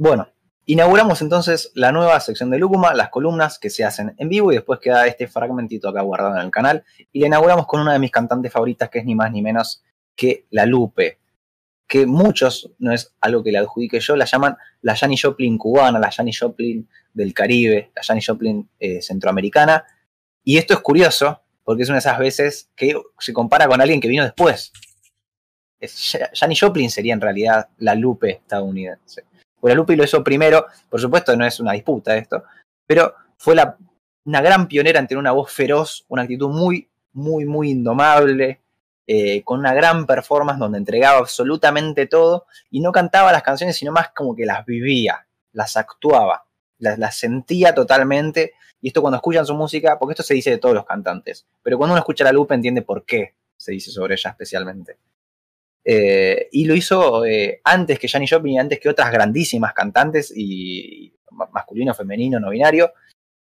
Bueno, inauguramos entonces la nueva sección de Lúcuma, las columnas que se hacen en vivo y después queda este fragmentito acá guardado en el canal. Y la inauguramos con una de mis cantantes favoritas, que es ni más ni menos que La Lupe, que muchos, no es algo que le adjudique yo, la llaman la Janis Joplin cubana, la Janis Joplin del Caribe, la Janis Joplin eh, centroamericana. Y esto es curioso, porque es una de esas veces que se compara con alguien que vino después. Janis Joplin sería en realidad la Lupe estadounidense. Pues la Lupe lo hizo primero, por supuesto no es una disputa esto, pero fue la, una gran pionera en tener una voz feroz, una actitud muy, muy, muy indomable, eh, con una gran performance donde entregaba absolutamente todo y no cantaba las canciones, sino más como que las vivía, las actuaba, las, sentía totalmente. Y esto cuando escuchan su música, porque esto se dice de todos los cantantes, pero cuando uno escucha la Lupe entiende por qué se dice sobre ella especialmente. Eh, y lo hizo eh, antes que Janis Joplin y antes que otras grandísimas cantantes, y masculino, femenino, no binario,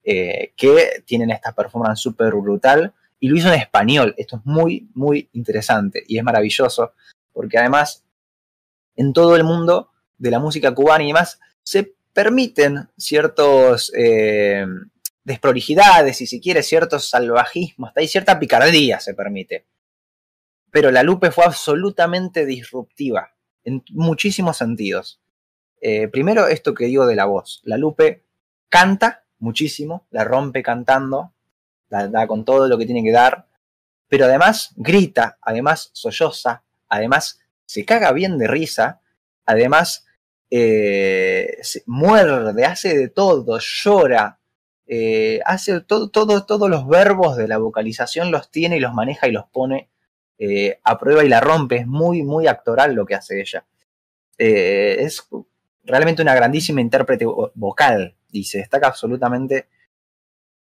eh, que tienen esta performance súper brutal. Y lo hizo en español. Esto es muy, muy interesante y es maravilloso, porque además en todo el mundo de la música cubana y demás se permiten ciertos desprolijidades y si quiere ciertos salvajismos, ahí cierta picardía se permite pero la Lupe fue absolutamente disruptiva en muchísimos sentidos. Eh, primero, esto que digo de la voz. La Lupe canta muchísimo, la rompe cantando, la da con todo lo que tiene que dar, pero además grita, además solloza, además se caga bien de risa, además eh, muerde, hace de todo, llora, eh, hace todo, todo, todos los verbos de la vocalización los tiene y los maneja y los pone eh, aprueba y la rompe, es muy, muy actoral lo que hace ella. Eh, es realmente una grandísima intérprete vocal y se destaca absolutamente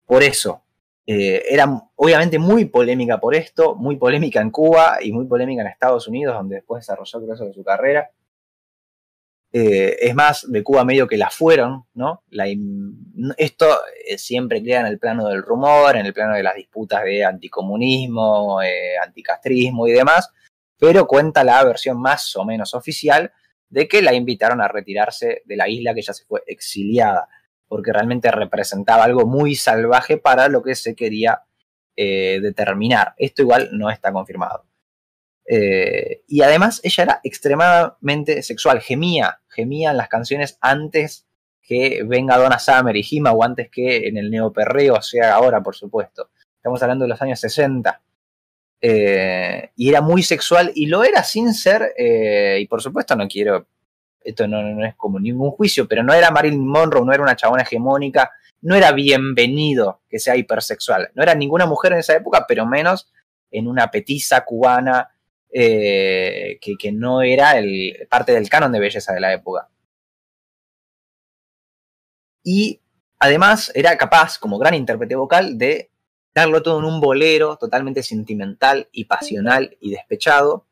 por eso. Eh, era obviamente muy polémica por esto, muy polémica en Cuba y muy polémica en Estados Unidos, donde después desarrolló el grueso de su carrera. Eh, es más, de Cuba medio que la fueron, ¿no? esto eh, siempre queda en el plano del rumor, en el plano de las disputas de anticomunismo, eh, anticastrismo y demás, pero cuenta la versión más o menos oficial de que la invitaron a retirarse de la isla que ya se fue exiliada, porque realmente representaba algo muy salvaje para lo que se quería determinar. Esto igual no está confirmado. Eh, y además ella era extremadamente sexual, gemía, gemía en las canciones antes que venga Donna Summer y Gima o antes que en el neoperreo sea ahora, por supuesto. Estamos hablando de los años 60. Eh, y era muy sexual y lo era sin ser, eh, y por supuesto no quiero, esto no, no, es como ningún juicio, pero no era Marilyn Monroe, no era una chabona hegemónica, no era bienvenido que sea hipersexual. No era ninguna mujer en esa época, pero menos en una petiza cubana eh, que, no era el, parte del canon de belleza de la época. Y además era capaz, como gran intérprete vocal, de darlo todo en un bolero totalmente sentimental y pasional y despechado,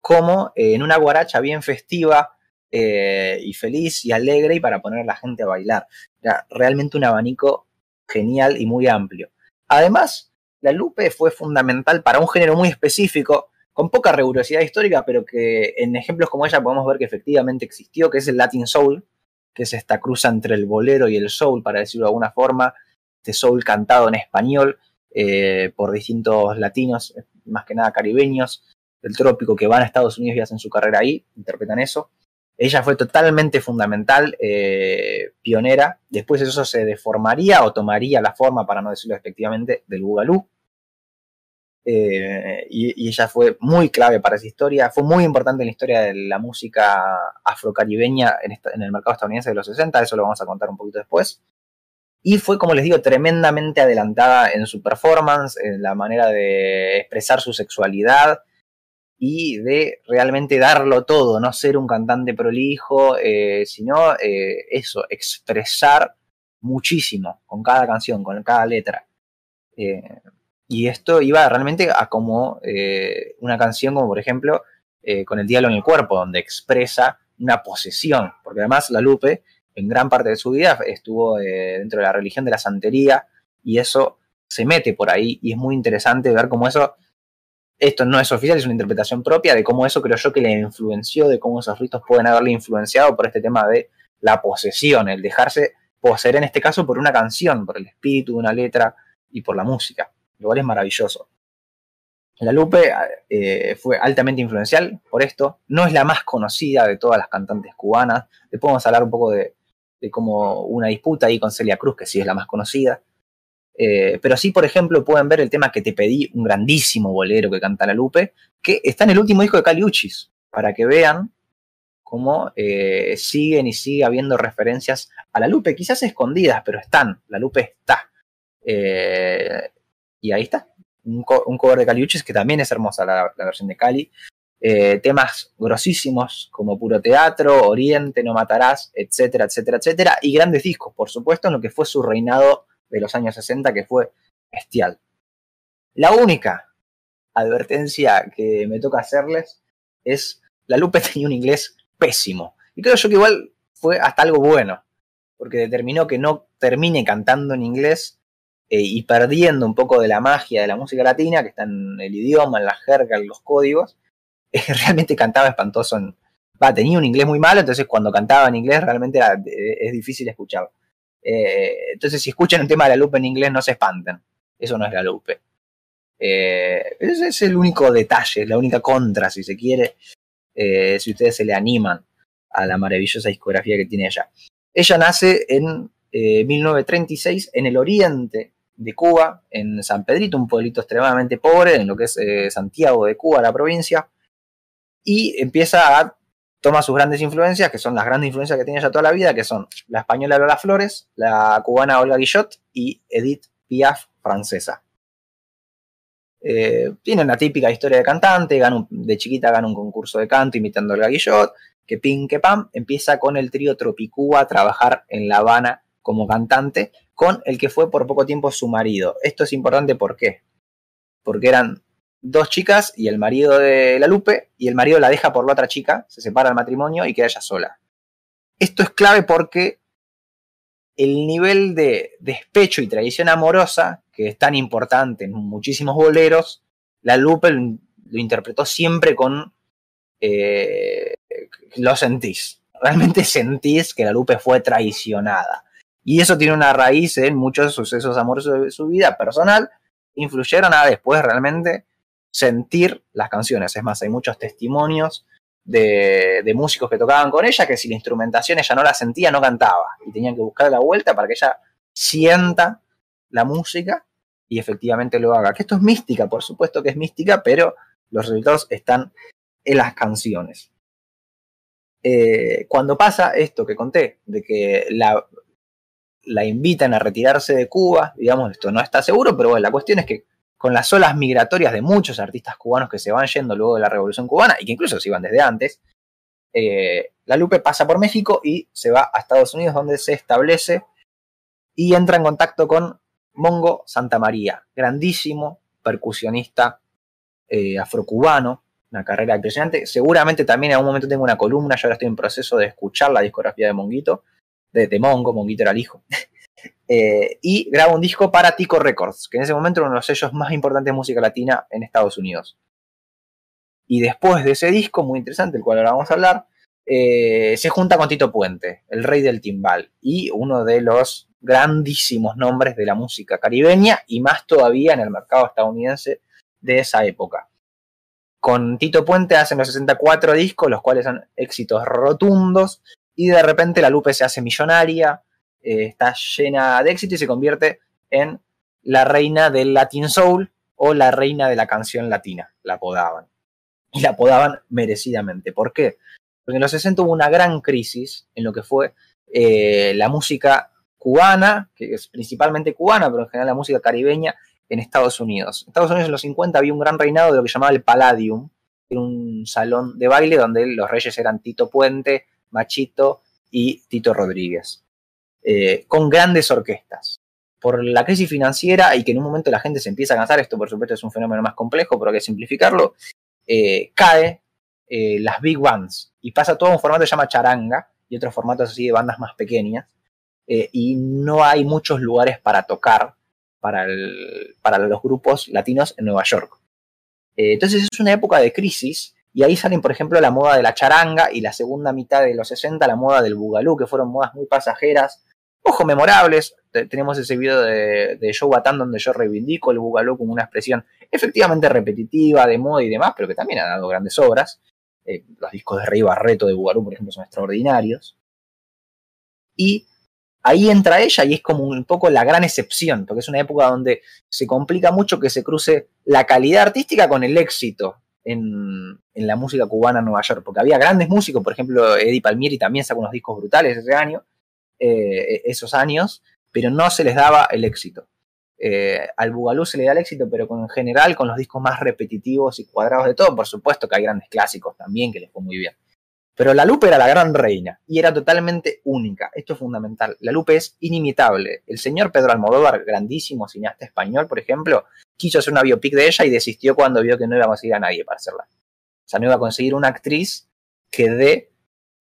como eh, en una guaracha bien festiva eh, y feliz y alegre y para poner a la gente a bailar. Era realmente un abanico genial y muy amplio. Además, la Lupe fue fundamental para un género muy específico con poca rigurosidad histórica, pero que en ejemplos como ella podemos ver que efectivamente existió, que es el Latin Soul, que es esta cruza entre el bolero y el soul, para decirlo de alguna forma, este soul cantado en español eh, por distintos latinos, más que nada caribeños del trópico que van a Estados Unidos y hacen su carrera ahí, interpretan eso. Ella fue totalmente fundamental, eh, pionera. Después eso se deformaría o tomaría la forma, para no decirlo efectivamente, del Bugalú, eh, y, ella fue muy clave para esa historia, fue muy importante en la historia de la música afrocaribeña en, el mercado estadounidense de los 60, eso lo vamos a contar un poquito después. Y fue, como les digo, tremendamente adelantada en su performance, en la manera de expresar su sexualidad y de realmente darlo todo, no ser un cantante prolijo, eh, sino eh, eso, expresar muchísimo con cada canción, con cada letra. Y esto iba realmente a como eh, una canción como por ejemplo eh, con el diablo en el cuerpo, donde expresa una posesión, porque además la Lupe en gran parte de su vida estuvo eh, dentro de la religión de la santería y eso se mete por ahí y es muy interesante ver cómo eso, esto no es oficial, es una interpretación propia de cómo eso creo yo que le influenció, de cómo esos ritos pueden haberle influenciado por este tema de la posesión, el dejarse poseer en este caso por una canción, por el espíritu de una letra y por la música, lo cual es maravilloso. La Lupe eh, fue altamente influencial por esto, no es la más conocida de todas las cantantes cubanas, después vamos a hablar un poco de, de como una disputa ahí con Celia Cruz, que sí es la más conocida, eh, pero sí, por ejemplo, pueden ver el tema que te pedí, un grandísimo bolero que canta la Lupe, que está en el último disco de Caliuchis, para que vean cómo eh, siguen y sigue habiendo referencias a la Lupe, quizás escondidas, pero están, la Lupe está. Y ahí está, un, cover de Caliuchis que también es hermosa la, versión de Cali. temas grosísimos como Puro Teatro, Oriente, No Matarás, etcétera, etcétera, etcétera, y grandes discos, por supuesto, en lo que fue su reinado de los años 60 que fue bestial. La única advertencia que me toca hacerles es, la Lupe tenía un inglés pésimo. Y creo yo que igual fue hasta algo bueno, porque determinó que no termine cantando en inglés eh, y perdiendo un poco de la magia de la música latina, que está en el idioma, en la jerga, en los códigos, realmente cantaba espantoso. En, va, tenía un inglés muy malo, entonces cuando cantaba en inglés realmente eh, es difícil escucharlo. Eh, entonces, si escuchan un tema de la Lupe en inglés, no se espanten. Eso no es la Lupe. Eh, ese es el único detalle, la única contra, si se quiere, eh, si ustedes se le animan a la maravillosa discografía que tiene ella. Ella nace en 1936 en el oriente de Cuba, en San Pedrito, un pueblito extremadamente pobre, en lo que es Santiago de Cuba, la provincia, y empieza a toma sus grandes influencias, que son las grandes influencias que tiene ella toda la vida, que son la española Lola Flores, la cubana Olga Guillot y Edith Piaf, francesa. Eh, tiene una típica historia de cantante, de chiquita gana un concurso de canto imitando a Olga Guillot, que pin que pam, empieza con el trío Tropicúa a trabajar en La Habana como cantante, con el que fue por poco tiempo su marido. Esto es importante. Porque eran dos chicas y el marido de la Lupe, y el marido la deja por la otra chica, se separa el matrimonio y queda ella sola. Esto es clave porque el nivel de despecho y tradición amorosa, que es tan importante en muchísimos boleros, la Lupe lo, interpretó siempre con eh, lo sentís. Realmente sentís que la Lupe fue traicionada. Y eso tiene una raíz en muchos sucesos amorosos de su vida personal, influyeron a después realmente sentir las canciones. Es más, hay muchos testimonios de, músicos que tocaban con ella que si la instrumentación ella no la sentía, no cantaba. Y tenían que buscar la vuelta para que ella sienta la música y efectivamente lo haga. Que esto es mística, por supuesto que es mística, pero los resultados están en las canciones. Eh, cuando pasa esto que conté, de que la, la invitan a retirarse de Cuba, digamos, esto no está seguro, pero bueno, la cuestión es que con las olas migratorias de muchos artistas cubanos que se van yendo luego de la Revolución Cubana y que incluso se iban desde antes, eh, la Lupe pasa por México y se va a Estados Unidos donde se establece y entra en contacto con Mongo Santa María, grandísimo percusionista eh, afrocubano, una carrera impresionante. Seguramente también en algún momento tengo una columna, yo ahora estoy en proceso de escuchar la discografía de Monguito, de, de Mongo, Monguito era el hijo. Eh, y graba un disco para Tico Records, que en ese momento era uno de los sellos más importantes de música latina en Estados Unidos. Y después de ese disco, muy interesante, el cual ahora vamos a hablar, eh, se junta con Tito Puente, el rey del timbal, y uno de los grandísimos nombres de la música caribeña y más todavía en el mercado estadounidense de esa época. Con Tito Puente hacen los 64 discos, los cuales son éxitos rotundos, y de repente la Lupe se hace millonaria, eh, está llena de éxito y se convierte en la reina del Latin Soul o la reina de la canción latina, la apodaban. Y la apodaban merecidamente. ¿Por qué? Porque en los 60 hubo una gran crisis en lo que fue eh, la música cubana, que es principalmente cubana, pero en general la música caribeña en Estados Unidos. En Estados Unidos en los 50 había un gran reinado de lo que llamaba el Palladium, era un salón de baile donde los reyes eran Tito Puente, Machito y Tito Rodríguez. Eh, con grandes orquestas. Por la crisis financiera y que en un momento la gente se empieza a cansar, esto por supuesto es un fenómeno más complejo, pero hay que simplificarlo, eh, cae eh, las big bands y pasa todo un formato que se llama charanga y otros formatos así de bandas más pequeñas y no hay muchos lugares para tocar para los grupos latinos en Nueva York. entonces es una época de crisis Y ahí salen, por ejemplo, la moda de la charanga y la segunda mitad de los 60 la moda del bugalú, que fueron modas muy pasajeras, ojo, memorables. Tenemos ese video de, de Joe Batán donde yo reivindico el bugalú como una expresión efectivamente repetitiva, de moda y demás, pero que también ha dado grandes obras. Eh, los discos de Rey Barreto de Bugalú, por ejemplo, son extraordinarios. Y ahí entra ella y es como un poco la gran excepción, porque es una época donde se complica mucho que se cruce la calidad artística con el éxito en, la música cubana en Nueva York, porque había grandes músicos, por ejemplo, Eddie Palmieri también sacó unos discos brutales ese año, eh, esos años, pero no se les daba el éxito. Eh, al Bugalú se le da el éxito, pero con, en general con los discos más repetitivos y cuadrados de todo, por supuesto que hay grandes clásicos también que les fue muy bien. Pero la Lupe era la gran reina y era totalmente única. Esto es fundamental. La Lupe es inimitable. El señor Pedro Almodóvar, grandísimo cineasta español, por ejemplo, quiso hacer una biopic de ella y desistió cuando vio que no iba a conseguir a nadie para hacerla. O sea, no iba a conseguir una actriz que dé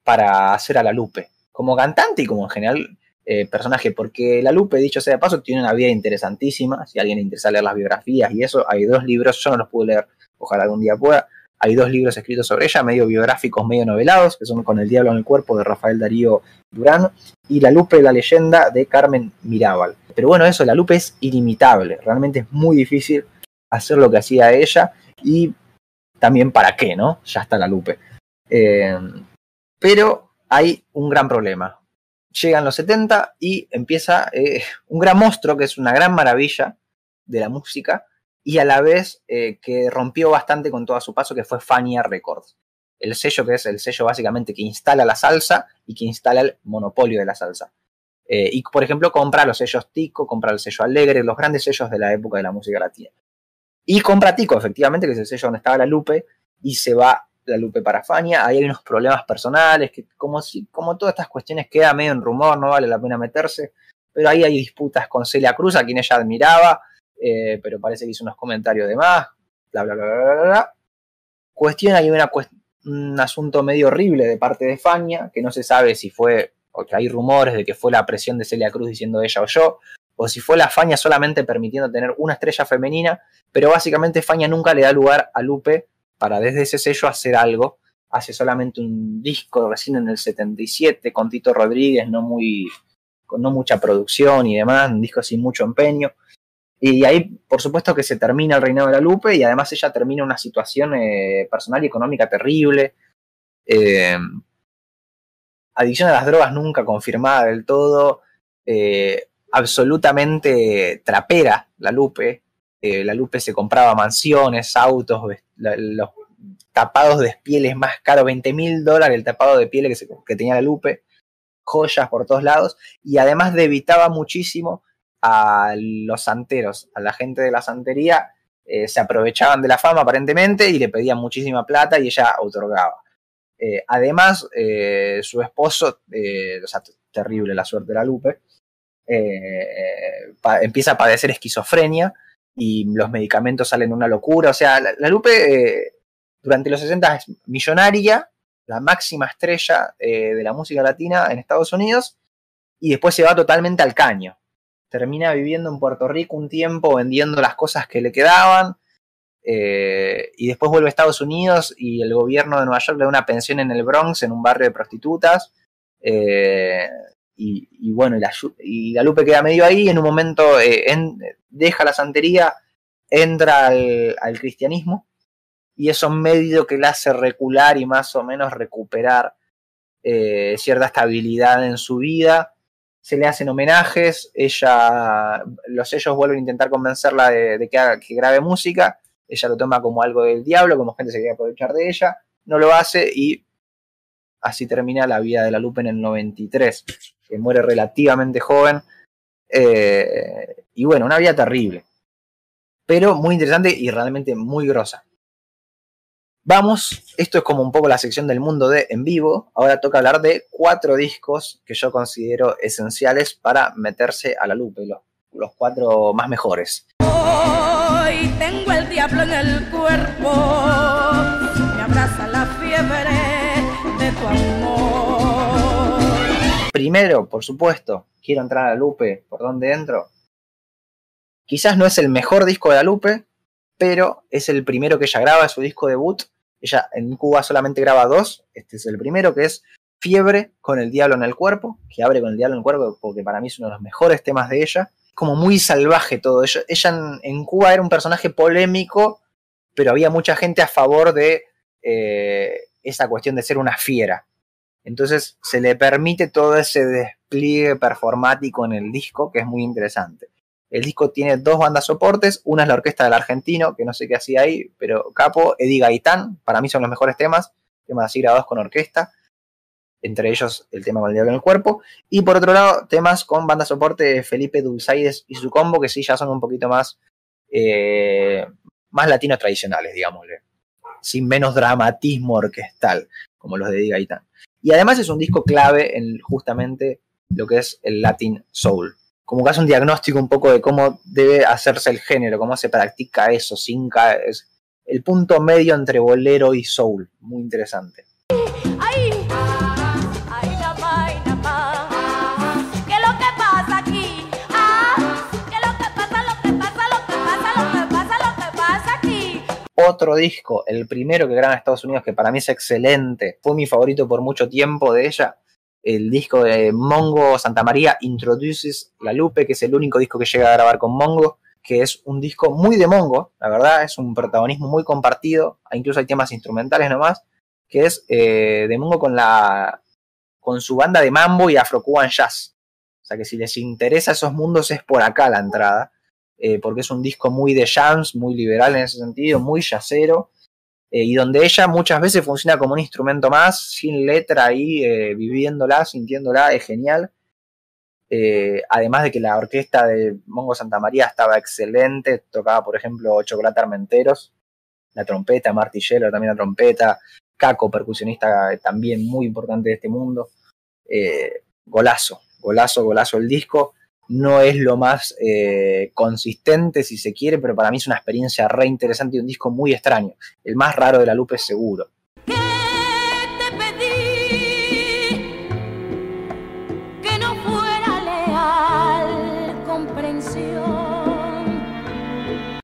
para hacer a la Lupe. Como cantante y como en general eh, personaje, porque la Lupe, dicho sea de paso, tiene una vida interesantísima. Si a alguien le interesa leer las biografías y eso, hay dos libros, yo no los pude leer, ojalá algún día pueda hay dos libros escritos sobre ella, medio biográficos, medio novelados, que son Con el Diablo en el Cuerpo de Rafael Darío Durán y La Lupe, la leyenda de Carmen Mirabal. Pero bueno, eso, La Lupe es ilimitable, realmente es muy difícil hacer lo que hacía ella y también para qué, ¿no? Ya está La Lupe. Eh, pero hay un gran problema. Llegan los 70 y empieza eh, un gran monstruo que es una gran maravilla de la música, y a la vez eh, que rompió bastante con todo su paso, que fue Fania Records. El sello que es el sello básicamente que instala la salsa y que instala el monopolio de la salsa. Eh, y por ejemplo compra los sellos Tico, compra el sello Alegre, los grandes sellos de la época de la música latina. Y compra Tico, efectivamente, que es el sello donde estaba la Lupe, y se va la Lupe para Fania. Ahí hay unos problemas personales, que como, si, como todas estas cuestiones queda medio en rumor, no vale la pena meterse. Pero ahí hay disputas con Celia Cruz, a quien ella admiraba, eh, pero parece que hizo unos comentarios de más, bla, bla, bla, bla, bla, bla. Cuestión, una, un asunto medio horrible de parte de Fania, que no se sabe si fue, o que hay rumores de que fue la presión de Celia Cruz diciendo ella o yo, o si fue la Fania solamente permitiendo tener una estrella femenina, pero básicamente Fania nunca le da lugar a Lupe para desde ese sello hacer algo. Hace solamente un disco recién en el 77 con Tito Rodríguez, no muy con no mucha producción y demás, un disco sin mucho empeño. Y ahí, por supuesto, que se termina el reinado de la Lupe y además ella termina una situación eh, personal y económica terrible. Eh, adicción a las drogas nunca confirmada del todo. Eh, absolutamente trapera la Lupe. la Lupe se compraba mansiones, autos, los tapados de pieles más caros, 20 mil dólares el tapado de pieles que, que tenía la Lupe, joyas por todos lados, y además debitaba muchísimo a los santeros, a la gente de la santería, eh, se aprovechaban de la fama aparentemente y le pedían muchísima plata y ella otorgaba. Eh, además, eh, su esposo, o sea, terrible la suerte de la Lupe, empieza a padecer esquizofrenia y los medicamentos salen una locura. O sea, la, Lupe durante los 60 es millonaria, la máxima estrella de la música latina en Estados Unidos, y después se va totalmente al caño termina viviendo en Puerto Rico un tiempo vendiendo las cosas que le quedaban eh, y después vuelve a Estados Unidos y el gobierno de Nueva York le da una pensión en el Bronx, en un barrio de prostitutas. Eh, y, bueno, y la, Lupe queda medio ahí, en un momento eh, deja la santería, entra al, cristianismo y eso medio que le hace recular y más o menos recuperar cierta estabilidad en su vida se le hacen homenajes, ella, los sellos vuelven a intentar convencerla de, que, haga, que grabe música, ella lo toma como algo del diablo, como gente se quiere aprovechar de ella, no lo hace y así termina la vida de la Lupe en el 93, que muere relativamente joven. Eh, y bueno, una vida terrible, pero muy interesante y realmente muy grosa. Vamos, esto es como un poco la sección del mundo de en vivo. Ahora toca hablar de cuatro discos que yo considero esenciales para meterse a la lupa, los, los cuatro más mejores. Hoy tengo el diablo en el cuerpo, me abraza la fiebre de tu amor. Primero, por supuesto, quiero entrar a la Lupe. ¿Por dónde entro? Quizás no es el mejor disco de la Lupe, pero es el primero que ella graba, es su disco debut Ella en Cuba solamente graba dos. Este es el primero, que es Fiebre con el Diablo en el Cuerpo, que abre con el Diablo en el Cuerpo porque para mí es uno de los mejores temas de ella. Como muy salvaje todo. Ella, ella en, Cuba era un personaje polémico, pero había mucha gente a favor de eh, esa cuestión de ser una fiera. Entonces se le permite todo ese despliegue performático en el disco, que es muy interesante. El disco tiene dos bandas soportes, una es la orquesta del argentino, que no sé qué hacía ahí, pero capo, Eddie Gaitán, para mí son los mejores temas, temas así grabados con orquesta, entre ellos el tema con el diablo en el cuerpo, y por otro lado temas con banda soporte Felipe Dulzaides y su combo, que sí ya son un poquito más, eh, más latinos tradicionales, digámosle, sin menos dramatismo orquestal, como los de Eddie Gaitán. Y además es un disco clave en justamente lo que es el Latin Soul como que hace un diagnóstico un poco de cómo debe hacerse el género, cómo se practica eso, sin es el punto medio entre bolero y soul, muy interesante. Otro disco, el primero que graba en Estados Unidos, que para mí es excelente, fue mi favorito por mucho tiempo de ella, el disco de Mongo Santa María Introduces La Lupe, que es el único disco que llega a grabar con Mongo, que es un disco muy de Mongo, la verdad, es un protagonismo muy compartido, incluso hay temas instrumentales nomás, que es eh, de Mongo con, la, con su banda de mambo y afro-cuban jazz. O sea que si les interesa esos mundos es por acá la entrada, eh, porque es un disco muy de jams, muy liberal en ese sentido, muy jazzero, eh, y donde ella muchas veces funciona como un instrumento más, sin letra ahí, eh, viviéndola, sintiéndola, es genial. Eh, además de que la orquesta de Mongo Santa María estaba excelente, tocaba por ejemplo Chocolate Armenteros, la trompeta, Martillero también la trompeta, Caco, percusionista también muy importante de este mundo. golazo, golazo, golazo el disco no es lo más eh, consistente si se quiere, pero para mí es una experiencia re interesante y un disco muy extraño. El más raro de la Lupe seguro. ¿Qué te pedí? Que no fuera leal comprensión.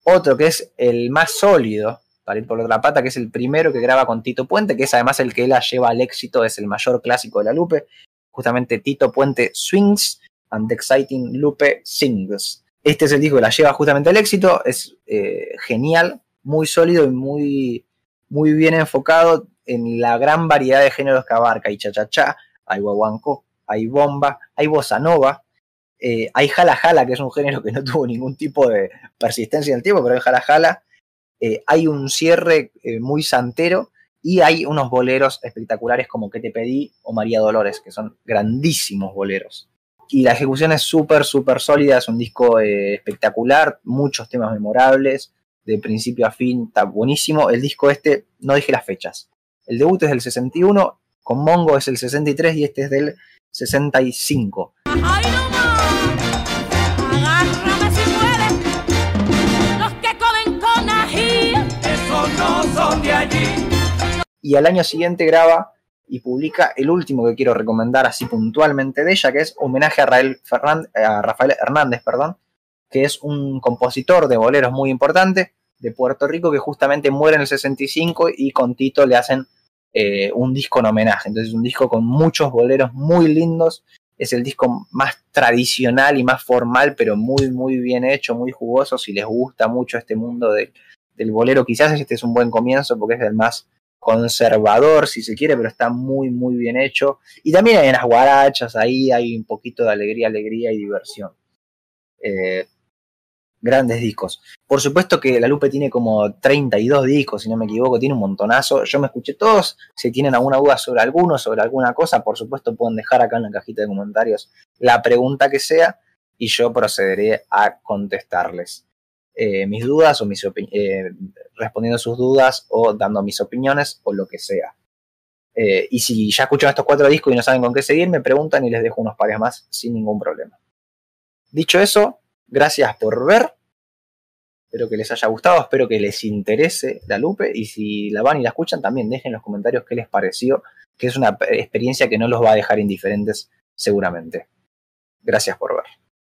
Otro que es el más sólido, para ir por otra pata, que es el primero que graba con Tito Puente, que es además el que la lleva al éxito, es el mayor clásico de la Lupe. Justamente Tito Puente Swings and Exciting Lupe Sings. Este es el disco que la lleva justamente al éxito, es eh, genial, muy sólido y muy, muy bien enfocado en la gran variedad de géneros que abarca. Hay cha-cha-cha, hay guaguancó, hay bomba, hay bossa nova, eh, hay jala jala, que es un género que no tuvo ningún tipo de persistencia en el tiempo, pero hay jala jala. Eh, hay un cierre muy santero y hay unos boleros espectaculares como Que te pedí o María Dolores, que son grandísimos boleros y la ejecución es súper, súper sólida, es un disco eh, espectacular, muchos temas memorables, de principio a fin, está buenísimo. El disco este, no dije las fechas. El debut es del 61, con Mongo es el 63 y este es del 65. Y al año siguiente graba y publica el último que quiero recomendar así puntualmente de ella, que es homenaje a Rafael, a Rafael Hernández, perdón, que es un compositor de boleros muy importante de Puerto Rico que justamente muere en el 65 y con Tito le hacen eh, un disco en homenaje. Entonces un disco con muchos boleros muy lindos. Es el disco más tradicional y más formal, pero muy, muy bien hecho, muy jugoso. Si les gusta mucho este mundo del bolero, quizás este es un buen comienzo porque es el más conservador, si se quiere, pero está muy, muy bien hecho. Y también hay unas guarachas ahí, hay un poquito de alegría, alegría y diversión. Eh, grandes discos. Por supuesto que La Lupe tiene como 32 discos, si no me equivoco, tiene un montonazo. Yo me escuché todos. Si tienen alguna duda sobre alguno, sobre alguna cosa, por supuesto pueden dejar acá en la cajita de comentarios la pregunta que sea y yo procederé a contestarles. Eh, mis dudas o mis eh, respondiendo sus dudas o dando mis opiniones o lo que sea. Eh, y si ya escuchan estos cuatro discos y no saben con qué seguir, me preguntan y les dejo unos pares más sin ningún problema. Dicho eso, gracias por ver. Espero que les haya gustado, espero que les interese la Lupe y si la van y la escuchan también dejen en los comentarios qué les pareció, que es una experiencia que no los va a dejar indiferentes seguramente. Gracias por ver.